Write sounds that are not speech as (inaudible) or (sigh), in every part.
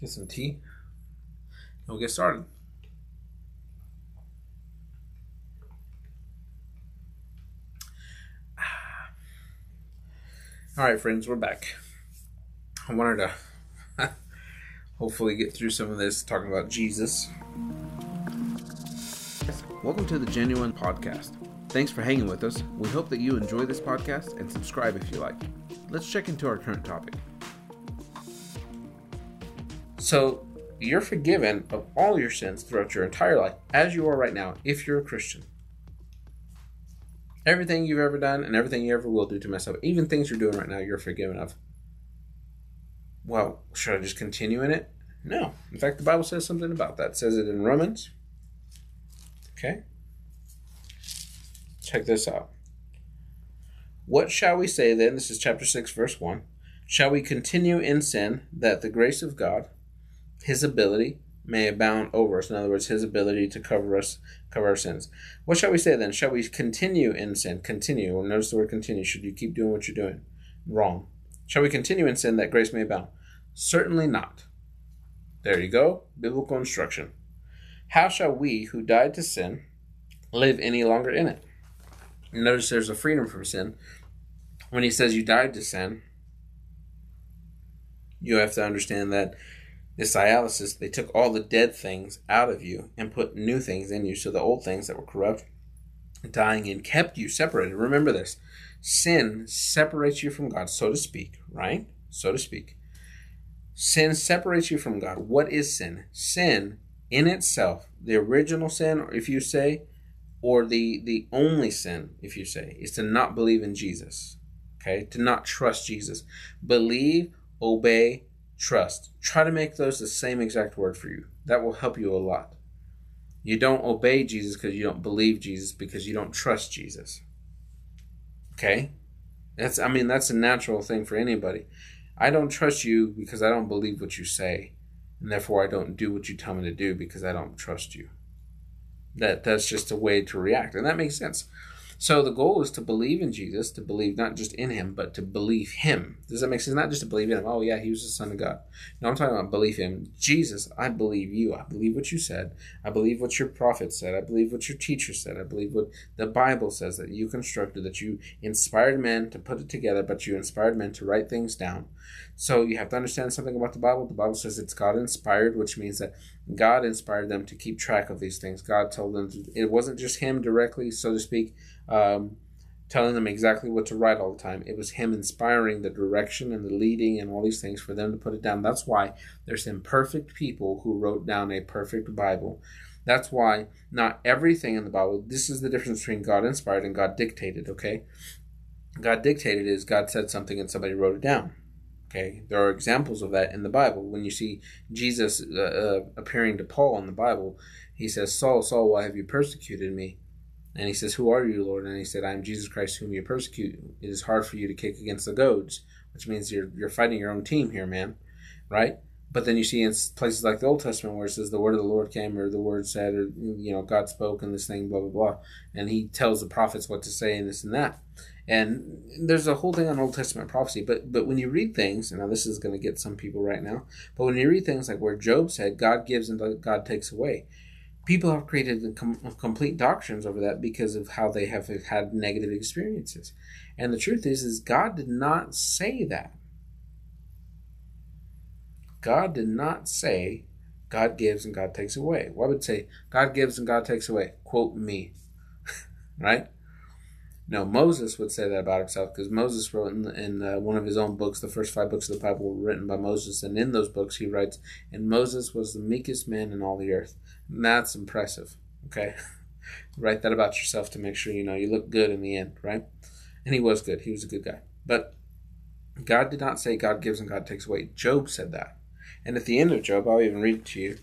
get some tea. And we'll get started. All right, friends, we're back. I wanted to (laughs) hopefully get through some of this talking about Jesus. Welcome to the Genuine Podcast. Thanks for hanging with us. We hope that you enjoy this podcast and subscribe if you like. Let's check into our current topic. So, you're forgiven of all your sins throughout your entire life, as you are right now, if you're a Christian. Everything you've ever done and everything you ever will do to mess up, even things you're doing right now, you're forgiven of. Well, should I just continue in it? No. In fact, the Bible says something about that. It says it in Romans. Okay. Check this out. What shall we say then? This is chapter 6, verse 1. Shall we continue in sin that the grace of God, his ability, may abound over us? In other words, his ability to cover us, cover our sins. What shall we say then? Shall we continue in sin? Continue. Well, notice the word continue. Should you keep doing what you're doing? Wrong. Shall we continue in sin that grace may abound? Certainly not. There you go. Biblical instruction. How shall we who died to sin live any longer in it? Notice there's a freedom from sin. When he says you died to sin, you have to understand that this dialysis, they took all the dead things out of you and put new things in you. So the old things that were corrupt, dying and kept you separated. Remember this sin separates you from God, so to speak, right? So to speak. Sin separates you from God. What is sin? Sin in itself, the original sin, if you say, or the the only sin, if you say, is to not believe in Jesus. Okay, to not trust Jesus. Believe, obey, trust. Try to make those the same exact word for you. That will help you a lot. You don't obey Jesus because you don't believe Jesus because you don't trust Jesus. Okay? That's I mean that's a natural thing for anybody. I don't trust you because I don't believe what you say, and therefore I don't do what you tell me to do because I don't trust you. That that's just a way to react, and that makes sense. So the goal is to believe in Jesus, to believe not just in him, but to believe him. Does that make sense? Not just to believe in him. Oh yeah, he was the son of God. No, I'm talking about believe him. Jesus, I believe you. I believe what you said. I believe what your prophet said. I believe what your teacher said. I believe what the Bible says that you constructed, that you inspired men to put it together, but you inspired men to write things down. So you have to understand something about the Bible. The Bible says it's God inspired, which means that God inspired them to keep track of these things. God told them to, it wasn't just Him directly, so to speak, um, telling them exactly what to write all the time. It was Him inspiring the direction and the leading and all these things for them to put it down. That's why there's imperfect people who wrote down a perfect Bible. That's why not everything in the Bible, this is the difference between God inspired and God dictated, okay? God dictated is God said something and somebody wrote it down. Okay, there are examples of that in the Bible. When you see Jesus uh, uh, appearing to Paul in the Bible, he says, Saul, Saul, why have you persecuted me? And he says, Who are you, Lord? And he said, I am Jesus Christ, whom you persecute. It is hard for you to kick against the goads, which means you're, you're fighting your own team here, man. Right? But then you see in places like the Old Testament where it says the word of the Lord came, or the word said, or, you know, God spoke and this thing, blah, blah, blah. And he tells the prophets what to say and this and that. And there's a whole thing on Old Testament prophecy, but but when you read things, and now this is going to get some people right now, but when you read things like where Job said, "God gives and God takes away," people have created com- complete doctrines over that because of how they have had negative experiences. And the truth is, is God did not say that. God did not say God gives and God takes away. Why would say God gives and God takes away? Quote me, (laughs) right? No, Moses would say that about himself because Moses wrote in, in one of his own books, the first five books of the Bible were written by Moses, and in those books he writes, "And Moses was the meekest man in all the earth." And that's impressive. Okay, (laughs) write that about yourself to make sure you know you look good in the end, right? And he was good; he was a good guy. But God did not say God gives and God takes away. Job said that, and at the end of Job, I'll even read it to you.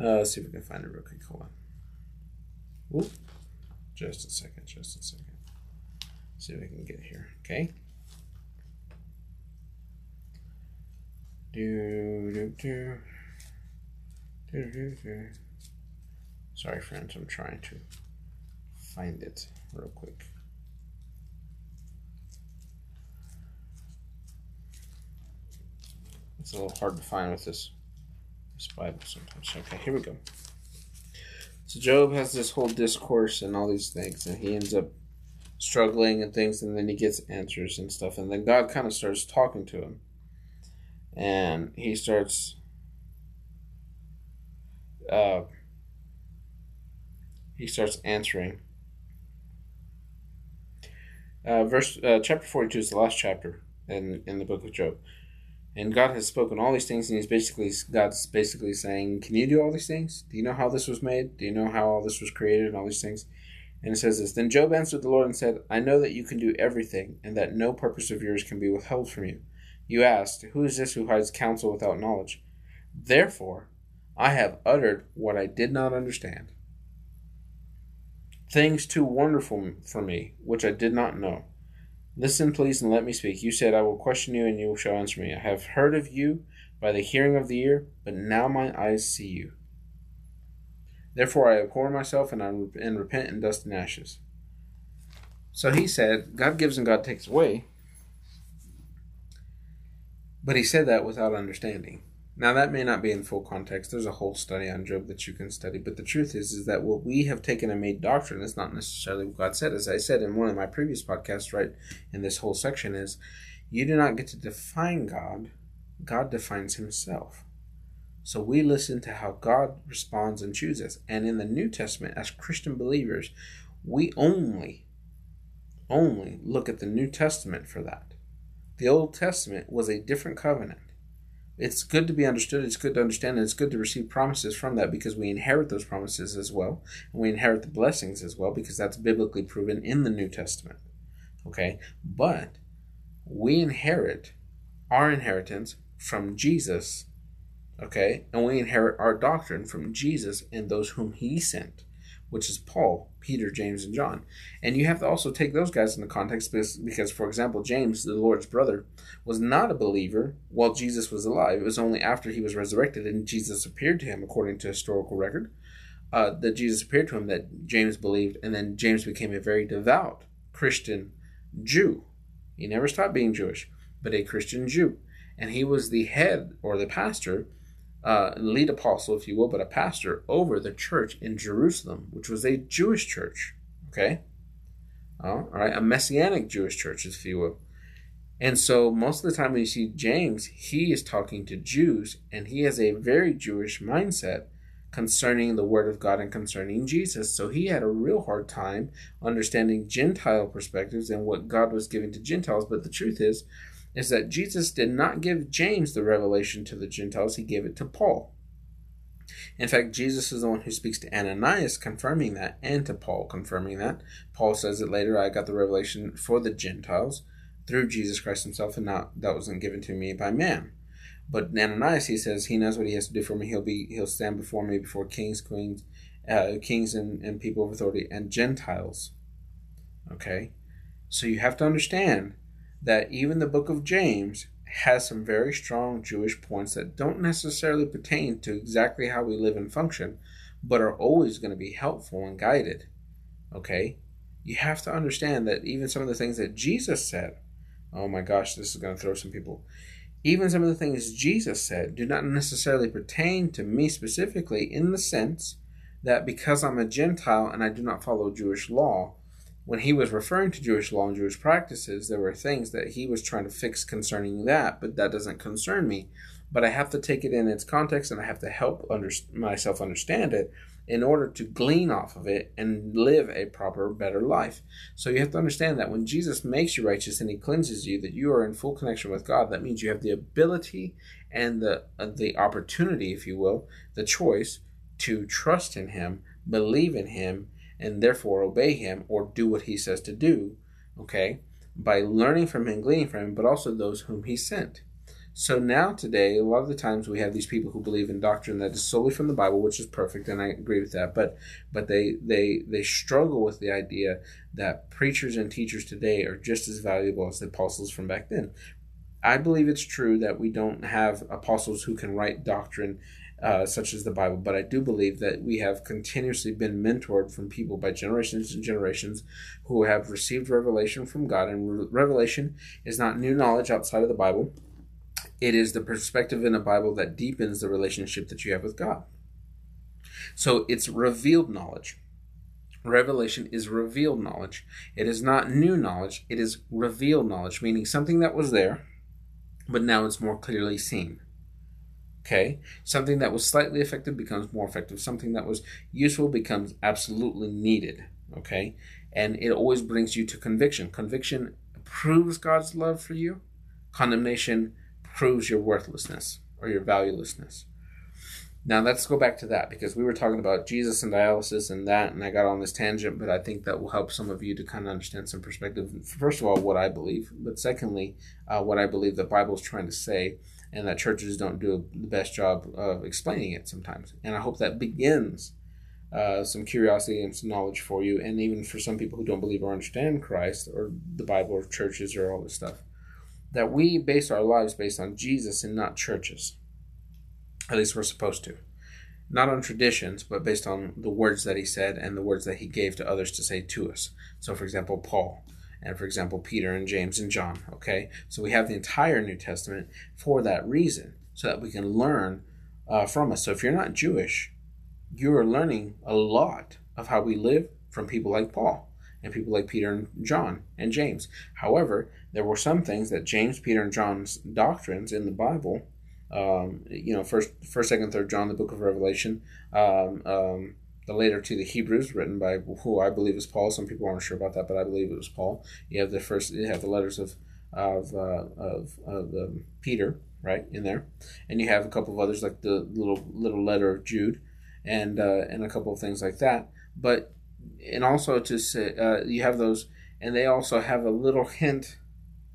Uh, let's see if we can find it real quick. Hold on. Just a second, just a second. See if I can get here. Okay. Do do do. Do do do. Sorry, friends, I'm trying to find it real quick. It's a little hard to find with this this Bible sometimes. Okay, here we go. So Job has this whole discourse and all these things, and he ends up struggling and things, and then he gets answers and stuff, and then God kind of starts talking to him, and he starts. Uh, he starts answering. Uh, verse uh, chapter forty two is the last chapter in in the book of Job, and God has spoken all these things, and He's basically God's basically saying, "Can you do all these things? Do you know how this was made? Do you know how all this was created and all these things?" And it says this Then Job answered the Lord and said, I know that you can do everything, and that no purpose of yours can be withheld from you. You asked, Who is this who hides counsel without knowledge? Therefore, I have uttered what I did not understand. Things too wonderful for me, which I did not know. Listen, please, and let me speak. You said, I will question you, and you shall answer me. I have heard of you by the hearing of the ear, but now my eyes see you. Therefore I abhor myself and I and repent in dust and ashes. So he said, God gives and God takes away. But he said that without understanding. Now that may not be in full context. There's a whole study on Job that you can study, but the truth is is that what we have taken and made doctrine is not necessarily what God said. As I said in one of my previous podcasts, right in this whole section, is you do not get to define God. God defines himself. So we listen to how God responds and chooses. And in the New Testament, as Christian believers, we only, only look at the New Testament for that. The Old Testament was a different covenant. It's good to be understood, it's good to understand, and it's good to receive promises from that because we inherit those promises as well. And we inherit the blessings as well because that's biblically proven in the New Testament. Okay? But we inherit our inheritance from Jesus Okay? And we inherit our doctrine from Jesus and those whom he sent, which is Paul, Peter, James, and John. And you have to also take those guys in the context because, because, for example, James, the Lord's brother, was not a believer while Jesus was alive. It was only after he was resurrected and Jesus appeared to him, according to historical record, uh, that Jesus appeared to him that James believed. And then James became a very devout Christian Jew. He never stopped being Jewish, but a Christian Jew. And he was the head or the pastor uh, lead apostle, if you will, but a pastor over the church in Jerusalem, which was a Jewish church. Okay? all right, a messianic Jewish church, if you will. And so, most of the time when you see James, he is talking to Jews, and he has a very Jewish mindset concerning the Word of God and concerning Jesus. So, he had a real hard time understanding Gentile perspectives and what God was giving to Gentiles. But the truth is, is that Jesus did not give James the revelation to the Gentiles, he gave it to Paul. In fact, Jesus is the one who speaks to Ananias, confirming that, and to Paul, confirming that. Paul says it later I got the revelation for the Gentiles through Jesus Christ himself, and not that wasn't given to me by man. But Ananias, he says, he knows what he has to do for me. He'll be he'll stand before me before kings, queens, uh, kings and, and people of authority and Gentiles. Okay? So you have to understand that even the book of James has some very strong Jewish points that don't necessarily pertain to exactly how we live and function, but are always going to be helpful and guided. Okay? You have to understand that even some of the things that Jesus said, oh my gosh, this is going to throw some people. Even some of the things Jesus said do not necessarily pertain to me specifically in the sense that because I'm a Gentile and I do not follow Jewish law, when he was referring to Jewish law and Jewish practices, there were things that he was trying to fix concerning that, but that doesn't concern me. But I have to take it in its context and I have to help under, myself understand it in order to glean off of it and live a proper, better life. So you have to understand that when Jesus makes you righteous and he cleanses you, that you are in full connection with God. That means you have the ability and the, uh, the opportunity, if you will, the choice to trust in him, believe in him, and therefore obey him or do what he says to do, okay, by learning from him, gleaning from him, but also those whom he sent. So now today, a lot of the times we have these people who believe in doctrine that is solely from the Bible, which is perfect, and I agree with that. But but they they they struggle with the idea that preachers and teachers today are just as valuable as the apostles from back then. I believe it's true that we don't have apostles who can write doctrine uh, such as the Bible. But I do believe that we have continuously been mentored from people by generations and generations who have received revelation from God. And re- revelation is not new knowledge outside of the Bible. It is the perspective in the Bible that deepens the relationship that you have with God. So it's revealed knowledge. Revelation is revealed knowledge. It is not new knowledge, it is revealed knowledge, meaning something that was there, but now it's more clearly seen. Okay? Something that was slightly effective becomes more effective. Something that was useful becomes absolutely needed. Okay? And it always brings you to conviction. Conviction proves God's love for you, condemnation proves your worthlessness or your valuelessness. Now let's go back to that because we were talking about Jesus and dialysis and that, and I got on this tangent, but I think that will help some of you to kind of understand some perspective. First of all, what I believe, but secondly, uh, what I believe the Bible is trying to say, and that churches don't do the best job of explaining it sometimes. And I hope that begins uh, some curiosity and some knowledge for you, and even for some people who don't believe or understand Christ or the Bible or churches or all this stuff, that we base our lives based on Jesus and not churches. At least we're supposed to. Not on traditions, but based on the words that he said and the words that he gave to others to say to us. So, for example, Paul, and for example, Peter and James and John. Okay? So we have the entire New Testament for that reason, so that we can learn uh, from us. So if you're not Jewish, you are learning a lot of how we live from people like Paul and people like Peter and John and James. However, there were some things that James, Peter, and John's doctrines in the Bible um, you know, first, first, second, third John, the book of Revelation, um, um, the later to the Hebrews, written by who I believe is Paul. Some people aren't sure about that, but I believe it was Paul. You have the first, you have the letters of of uh, of, of um, Peter, right in there, and you have a couple of others like the little little letter of Jude, and uh, and a couple of things like that. But and also to say, uh, you have those, and they also have a little hint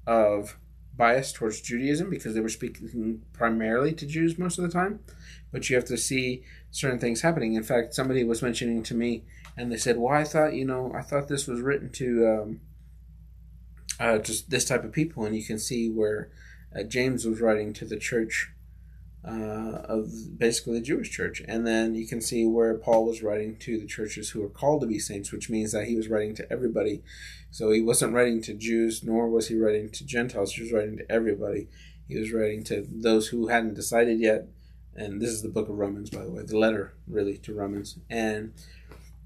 of bias towards Judaism because they were speaking primarily to Jews most of the time. But you have to see certain things happening. In fact, somebody was mentioning to me, and they said, "Well, I thought you know, I thought this was written to um, uh, just this type of people," and you can see where uh, James was writing to the church uh, of basically the Jewish church. And then you can see where Paul was writing to the churches who are called to be saints, which means that he was writing to everybody. So he wasn't writing to Jews, nor was he writing to Gentiles. He was writing to everybody. He was writing to those who hadn't decided yet. And this is the book of Romans, by the way, the letter really to Romans. And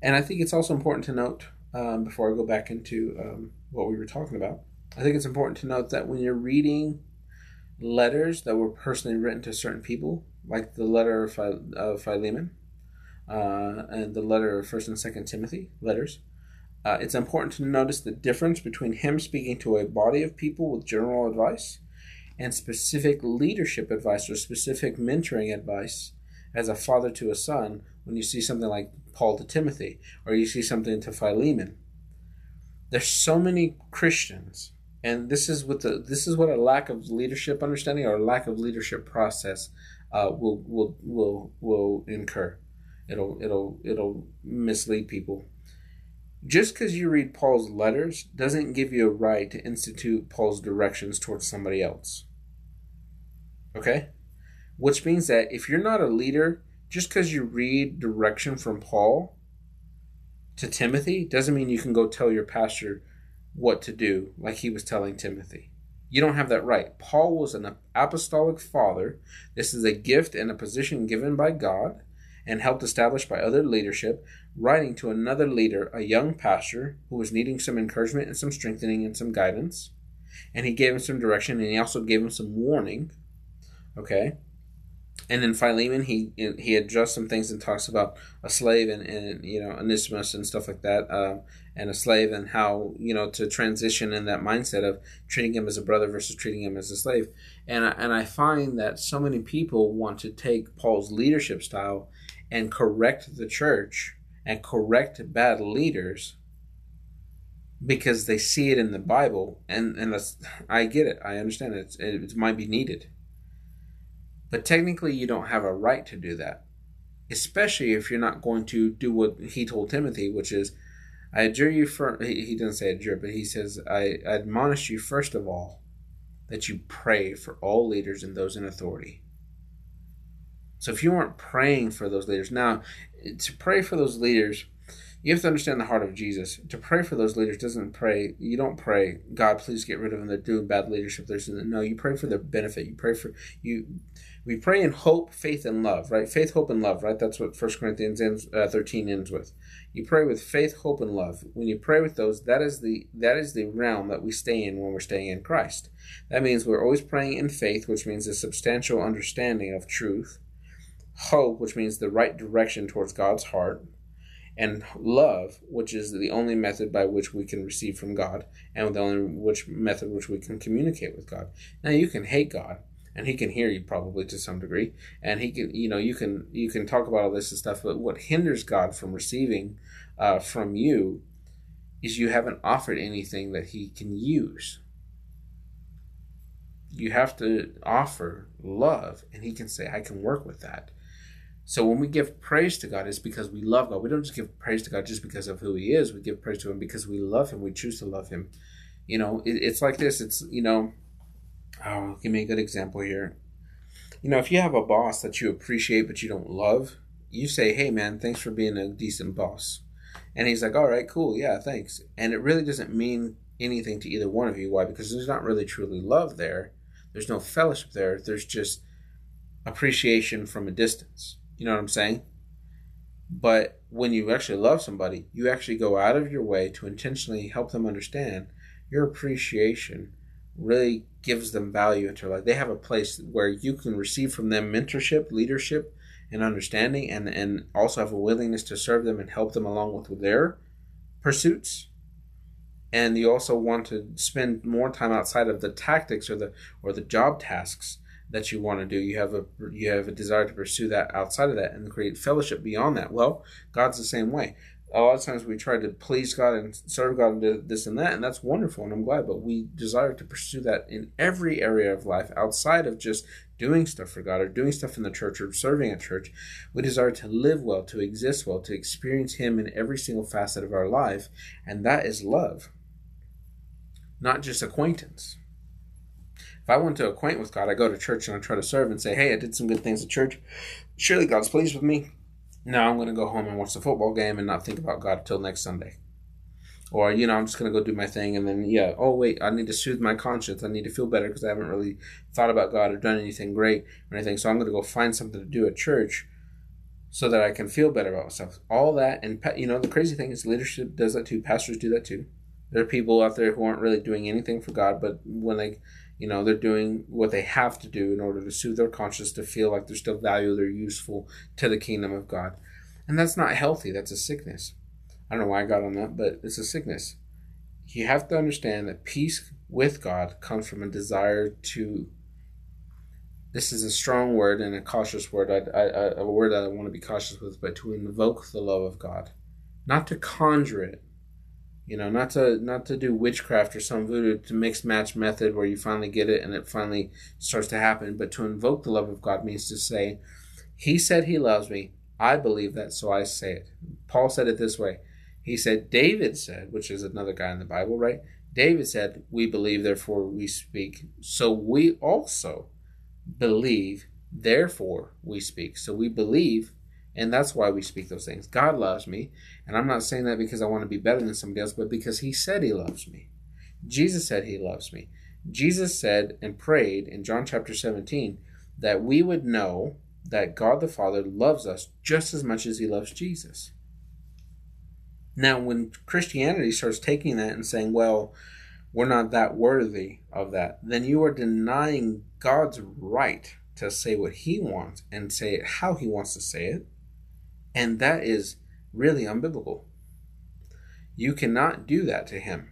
and I think it's also important to note um, before I go back into um, what we were talking about. I think it's important to note that when you're reading letters that were personally written to certain people, like the letter of, of Philemon uh, and the letter of First and Second Timothy letters. Uh, it's important to notice the difference between him speaking to a body of people with general advice and specific leadership advice or specific mentoring advice as a father to a son when you see something like Paul to Timothy or you see something to Philemon. There's so many Christians and this is what the this is what a lack of leadership understanding or lack of leadership process uh, will will will will incur. It'll it'll it'll mislead people. Just because you read Paul's letters doesn't give you a right to institute Paul's directions towards somebody else. Okay? Which means that if you're not a leader, just because you read direction from Paul to Timothy doesn't mean you can go tell your pastor what to do, like he was telling Timothy. You don't have that right. Paul was an apostolic father. This is a gift and a position given by God and helped established by other leadership, writing to another leader, a young pastor who was needing some encouragement and some strengthening and some guidance. And he gave him some direction and he also gave him some warning. Okay? And in Philemon, he he addressed some things and talks about a slave and, and you know Onesimus and stuff like that, um, and a slave and how you know to transition in that mindset of treating him as a brother versus treating him as a slave. And I, and I find that so many people want to take Paul's leadership style and correct the church and correct bad leaders because they see it in the Bible, and and that's, I get it, I understand it. It, it might be needed but technically, you don't have a right to do that, especially if you're not going to do what he told Timothy, which is, I adjure you for, he, doesn't say adjure, but he says, I admonish you first of all that you pray for all leaders and those in authority. So if you weren't praying for those leaders, now to pray for those leaders, you have to understand the heart of Jesus. To pray for those leaders doesn't pray. You don't pray, God, please get rid of them. They're doing bad leadership. There's no. You pray for their benefit. You pray for you. We pray in hope, faith, and love. Right? Faith, hope, and love. Right? That's what First Corinthians ends, uh, thirteen ends with. You pray with faith, hope, and love. When you pray with those, that is the that is the realm that we stay in when we're staying in Christ. That means we're always praying in faith, which means a substantial understanding of truth. Hope, which means the right direction towards God's heart and love, which is the only method by which we can receive from God, and the only which method which we can communicate with God. Now you can hate God, and He can hear you probably to some degree, and He can, you know, you can you can talk about all this and stuff. But what hinders God from receiving uh, from you is you haven't offered anything that He can use. You have to offer love, and He can say, "I can work with that." So when we give praise to God, it's because we love God. We don't just give praise to God just because of who He is. We give praise to Him because we love Him. We choose to love Him. You know, it, it's like this. It's you know, Um, oh, give me a good example here. You know, if you have a boss that you appreciate but you don't love, you say, "Hey, man, thanks for being a decent boss," and he's like, "All right, cool, yeah, thanks." And it really doesn't mean anything to either one of you. Why? Because there's not really truly love there. There's no fellowship there. There's just appreciation from a distance. You know what I'm saying? But when you actually love somebody, you actually go out of your way to intentionally help them understand your appreciation really gives them value into life. They have a place where you can receive from them mentorship, leadership, and understanding, and, and also have a willingness to serve them and help them along with their pursuits. And you also want to spend more time outside of the tactics or the or the job tasks that you want to do. You have a you have a desire to pursue that outside of that and create fellowship beyond that. Well, God's the same way. A lot of times we try to please God and serve God and do this and that, and that's wonderful, and I'm glad. But we desire to pursue that in every area of life outside of just doing stuff for God or doing stuff in the church or serving at church. We desire to live well, to exist well, to experience Him in every single facet of our life, and that is love, not just acquaintance. If I want to acquaint with God, I go to church and I try to serve and say, hey, I did some good things at church. Surely God's pleased with me. Now I'm going to go home and watch the football game and not think about God until next Sunday. Or, you know, I'm just going to go do my thing and then, yeah, oh, wait, I need to soothe my conscience. I need to feel better because I haven't really thought about God or done anything great or anything. So I'm going to go find something to do at church so that I can feel better about myself. All that, and, you know, the crazy thing is leadership does that too. Pastors do that too. There are people out there who aren't really doing anything for God, but when they you know they're doing what they have to do in order to soothe their conscience to feel like they're still valuable they're useful to the kingdom of god. And that's not healthy that's a sickness. I don't know why i got on that but it's a sickness. You have to understand that peace with god comes from a desire to this is a strong word and a cautious word I, I, a word that i want to be cautious with but to invoke the love of god. Not to conjure it you know not to not to do witchcraft or some voodoo to mix match method where you finally get it and it finally starts to happen but to invoke the love of god means to say he said he loves me. I believe that so i say it. Paul said it this way. He said david said which is another guy in the bible right? David said we believe therefore we speak so we also believe therefore we speak. So we believe and that's why we speak those things. God loves me. And I'm not saying that because I want to be better than somebody else, but because He said He loves me. Jesus said He loves me. Jesus said and prayed in John chapter 17 that we would know that God the Father loves us just as much as He loves Jesus. Now, when Christianity starts taking that and saying, well, we're not that worthy of that, then you are denying God's right to say what He wants and say it how He wants to say it and that is really unbiblical. You cannot do that to him.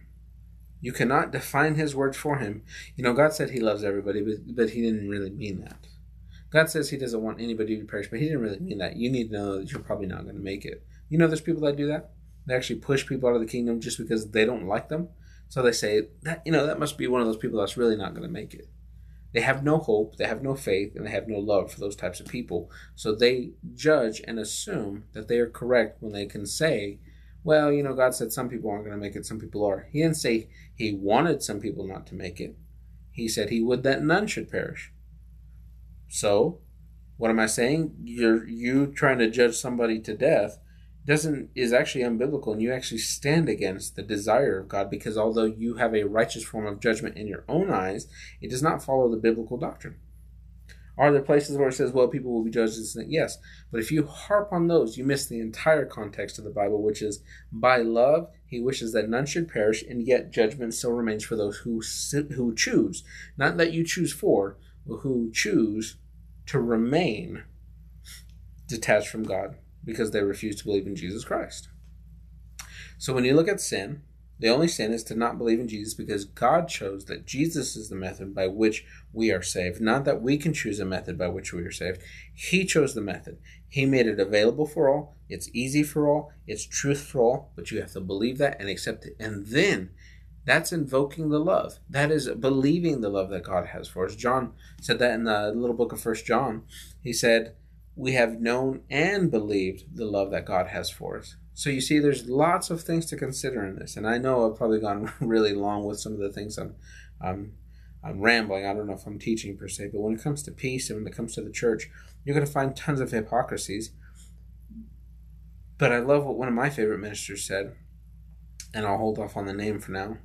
You cannot define his word for him. You know, God said he loves everybody, but, but he didn't really mean that. God says he doesn't want anybody to perish, but he didn't really mean that. You need to know that you're probably not going to make it. You know, there's people that do that. They actually push people out of the kingdom just because they don't like them. So they say that you know that must be one of those people that's really not going to make it. They have no hope, they have no faith, and they have no love for those types of people. So they judge and assume that they are correct when they can say, well, you know, God said some people aren't going to make it, some people are. He didn't say he wanted some people not to make it. He said he would that none should perish. So, what am I saying? You're you trying to judge somebody to death doesn't is actually unbiblical and you actually stand against the desire of God because although you have a righteous form of judgment in your own eyes, it does not follow the biblical doctrine. Are there places where it says, well, people will be judged? Yes. But if you harp on those, you miss the entire context of the Bible, which is by love, he wishes that none should perish, and yet judgment still remains for those who, who choose, not that you choose for, but who choose to remain detached from God because they refuse to believe in Jesus Christ. So when you look at sin, the only sin is to not believe in Jesus because God chose that Jesus is the method by which we are saved. Not that we can choose a method by which we are saved. He chose the method. He made it available for all. It's easy for all. It's truth for all. But you have to believe that and accept it. And then that's invoking the love. That is believing the love that God has for us. John said that in the little book of First John. He said, We have known and believed the love that God has for us. So you see, there's lots of things to consider in this, and I know I've probably gone (laughs) really long with some of the things I'm, I'm, I'm rambling. I don't know if I'm teaching per se, but when it comes to peace and when it comes to the church, you're going to find tons of hypocrisies. But I love what one of my favorite ministers said, and I'll hold off on the name for now.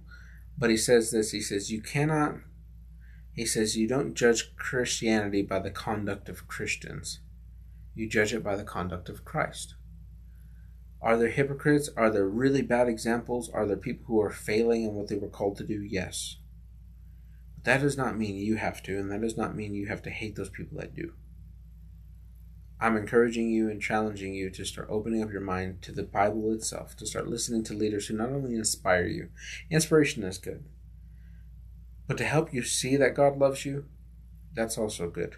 But he says this: He says you cannot. He says you don't judge Christianity by the conduct of Christians. You judge it by the conduct of Christ. Are there hypocrites? Are there really bad examples? Are there people who are failing in what they were called to do? Yes. But that does not mean you have to, and that does not mean you have to hate those people that do. I'm encouraging you and challenging you to start opening up your mind to the Bible itself, to start listening to leaders who not only inspire you, inspiration is good, but to help you see that God loves you, that's also good.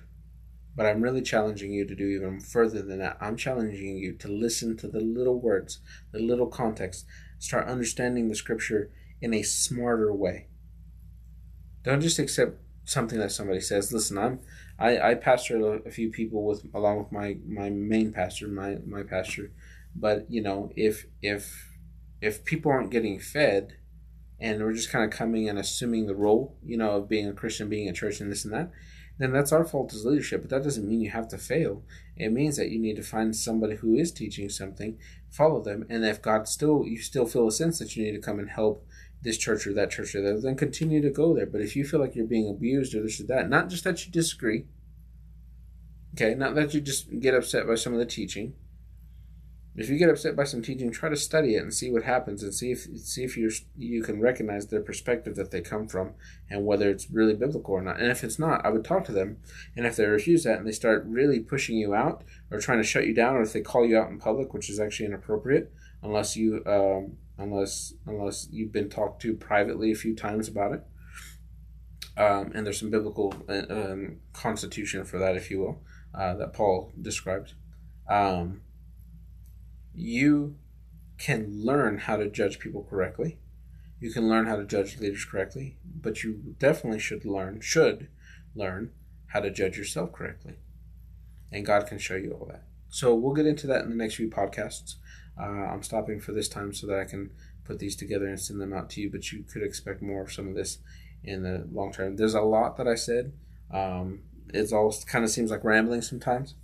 But I'm really challenging you to do even further than that. I'm challenging you to listen to the little words, the little context, start understanding the scripture in a smarter way. Don't just accept something that somebody says. Listen, I'm I, I pastor a few people with along with my my main pastor, my my pastor. But you know, if if if people aren't getting fed, and we're just kind of coming and assuming the role, you know, of being a Christian, being a church, and this and that, then that's our fault as leadership. But that doesn't mean you have to fail. It means that you need to find somebody who is teaching something, follow them, and if God still you still feel a sense that you need to come and help this church or that church or that, then continue to go there. But if you feel like you're being abused or this or that, not just that you disagree, okay, not that you just get upset by some of the teaching, if you get upset by some teaching, try to study it and see what happens, and see if see if you you can recognize their perspective that they come from, and whether it's really biblical or not. And if it's not, I would talk to them. And if they refuse that and they start really pushing you out or trying to shut you down, or if they call you out in public, which is actually inappropriate, unless you um, unless unless you've been talked to privately a few times about it. Um, and there's some biblical uh, um, constitution for that, if you will, uh, that Paul described. Um, you can learn how to judge people correctly. You can learn how to judge leaders correctly, but you definitely should learn, should learn how to judge yourself correctly. And God can show you all that. So we'll get into that in the next few podcasts. Uh, I'm stopping for this time so that I can put these together and send them out to you, but you could expect more of some of this in the long term. There's a lot that I said. Um, it all kind of seems like rambling sometimes,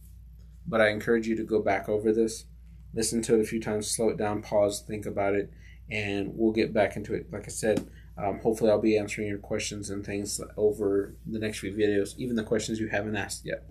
but I encourage you to go back over this listen to it a few times, slow it down, pause, think about it, and we'll get back into it. Like I said, um, hopefully, I'll be answering your questions and things over the next few videos, even the questions you haven't asked yet.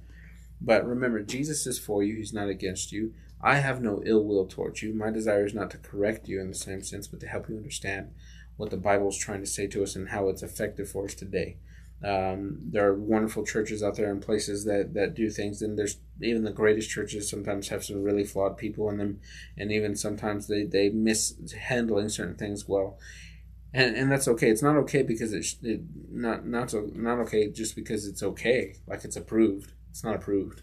But remember, Jesus is for you, He's not against you. I have no ill will towards you. My desire is not to correct you in the same sense, but to help you understand what the Bible is trying to say to us and how it's effective for us today. Um, there are wonderful churches out there and places that, that do things, and there's even the greatest churches sometimes have some really flawed people in them, and even sometimes they they miss handling certain things well, and and that's okay. It's not okay because it's it, not not so not okay just because it's okay, like it's approved. It's not approved,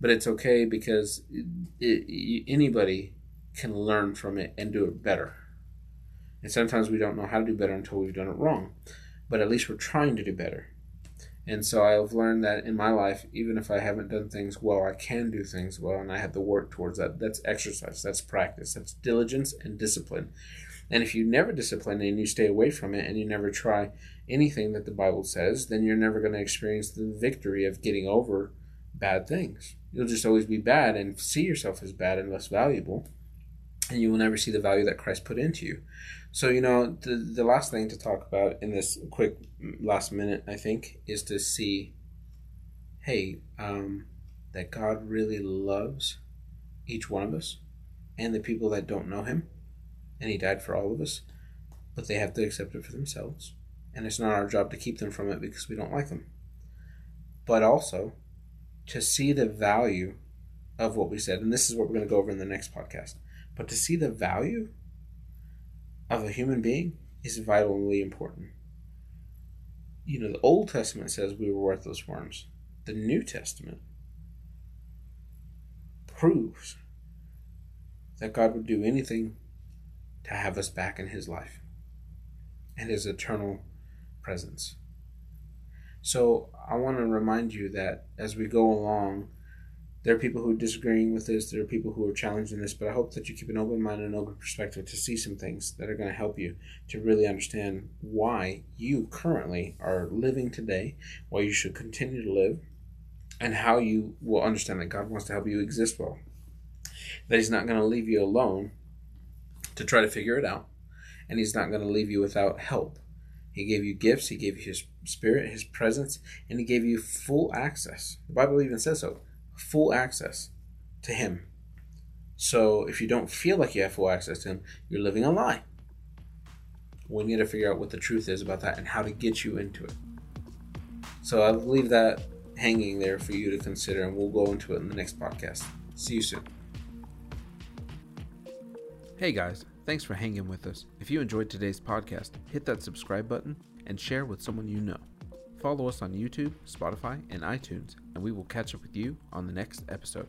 but it's okay because it, it, anybody can learn from it and do it better. And sometimes we don't know how to do better until we've done it wrong but at least we're trying to do better. And so I've learned that in my life, even if I haven't done things well, I can do things well, and I have to work towards that. That's exercise, that's practice, that's diligence and discipline. And if you never discipline and you stay away from it and you never try anything that the Bible says, then you're never going to experience the victory of getting over bad things. You'll just always be bad and see yourself as bad and less valuable. And you will never see the value that Christ put into you. So, you know, the, the last thing to talk about in this quick last minute, I think, is to see hey, um, that God really loves each one of us and the people that don't know Him, and He died for all of us, but they have to accept it for themselves. And it's not our job to keep them from it because we don't like them. But also to see the value of what we said, and this is what we're going to go over in the next podcast. But to see the value of a human being is vitally important. You know, the Old Testament says we were worthless worms. The New Testament proves that God would do anything to have us back in His life and His eternal presence. So I want to remind you that as we go along, there are people who are disagreeing with this, there are people who are challenging this, but I hope that you keep an open mind and an open perspective to see some things that are going to help you to really understand why you currently are living today, why you should continue to live, and how you will understand that God wants to help you exist well. That He's not going to leave you alone to try to figure it out, and He's not going to leave you without help. He gave you gifts, He gave you His Spirit, His presence, and He gave you full access. The Bible even says so full access to Him. So if you don't feel like you have full access to Him, you're living a lie. We need to figure out what the truth is about that and how to get you into it. So I'll leave that hanging there for you to consider, and we'll go into it in the next podcast. See you soon. Hey guys, thanks for hanging with us. If you enjoyed today's podcast, hit that subscribe button and share with someone you know. Follow us on YouTube, Spotify, and iTunes, and we will catch up with you on the next episode.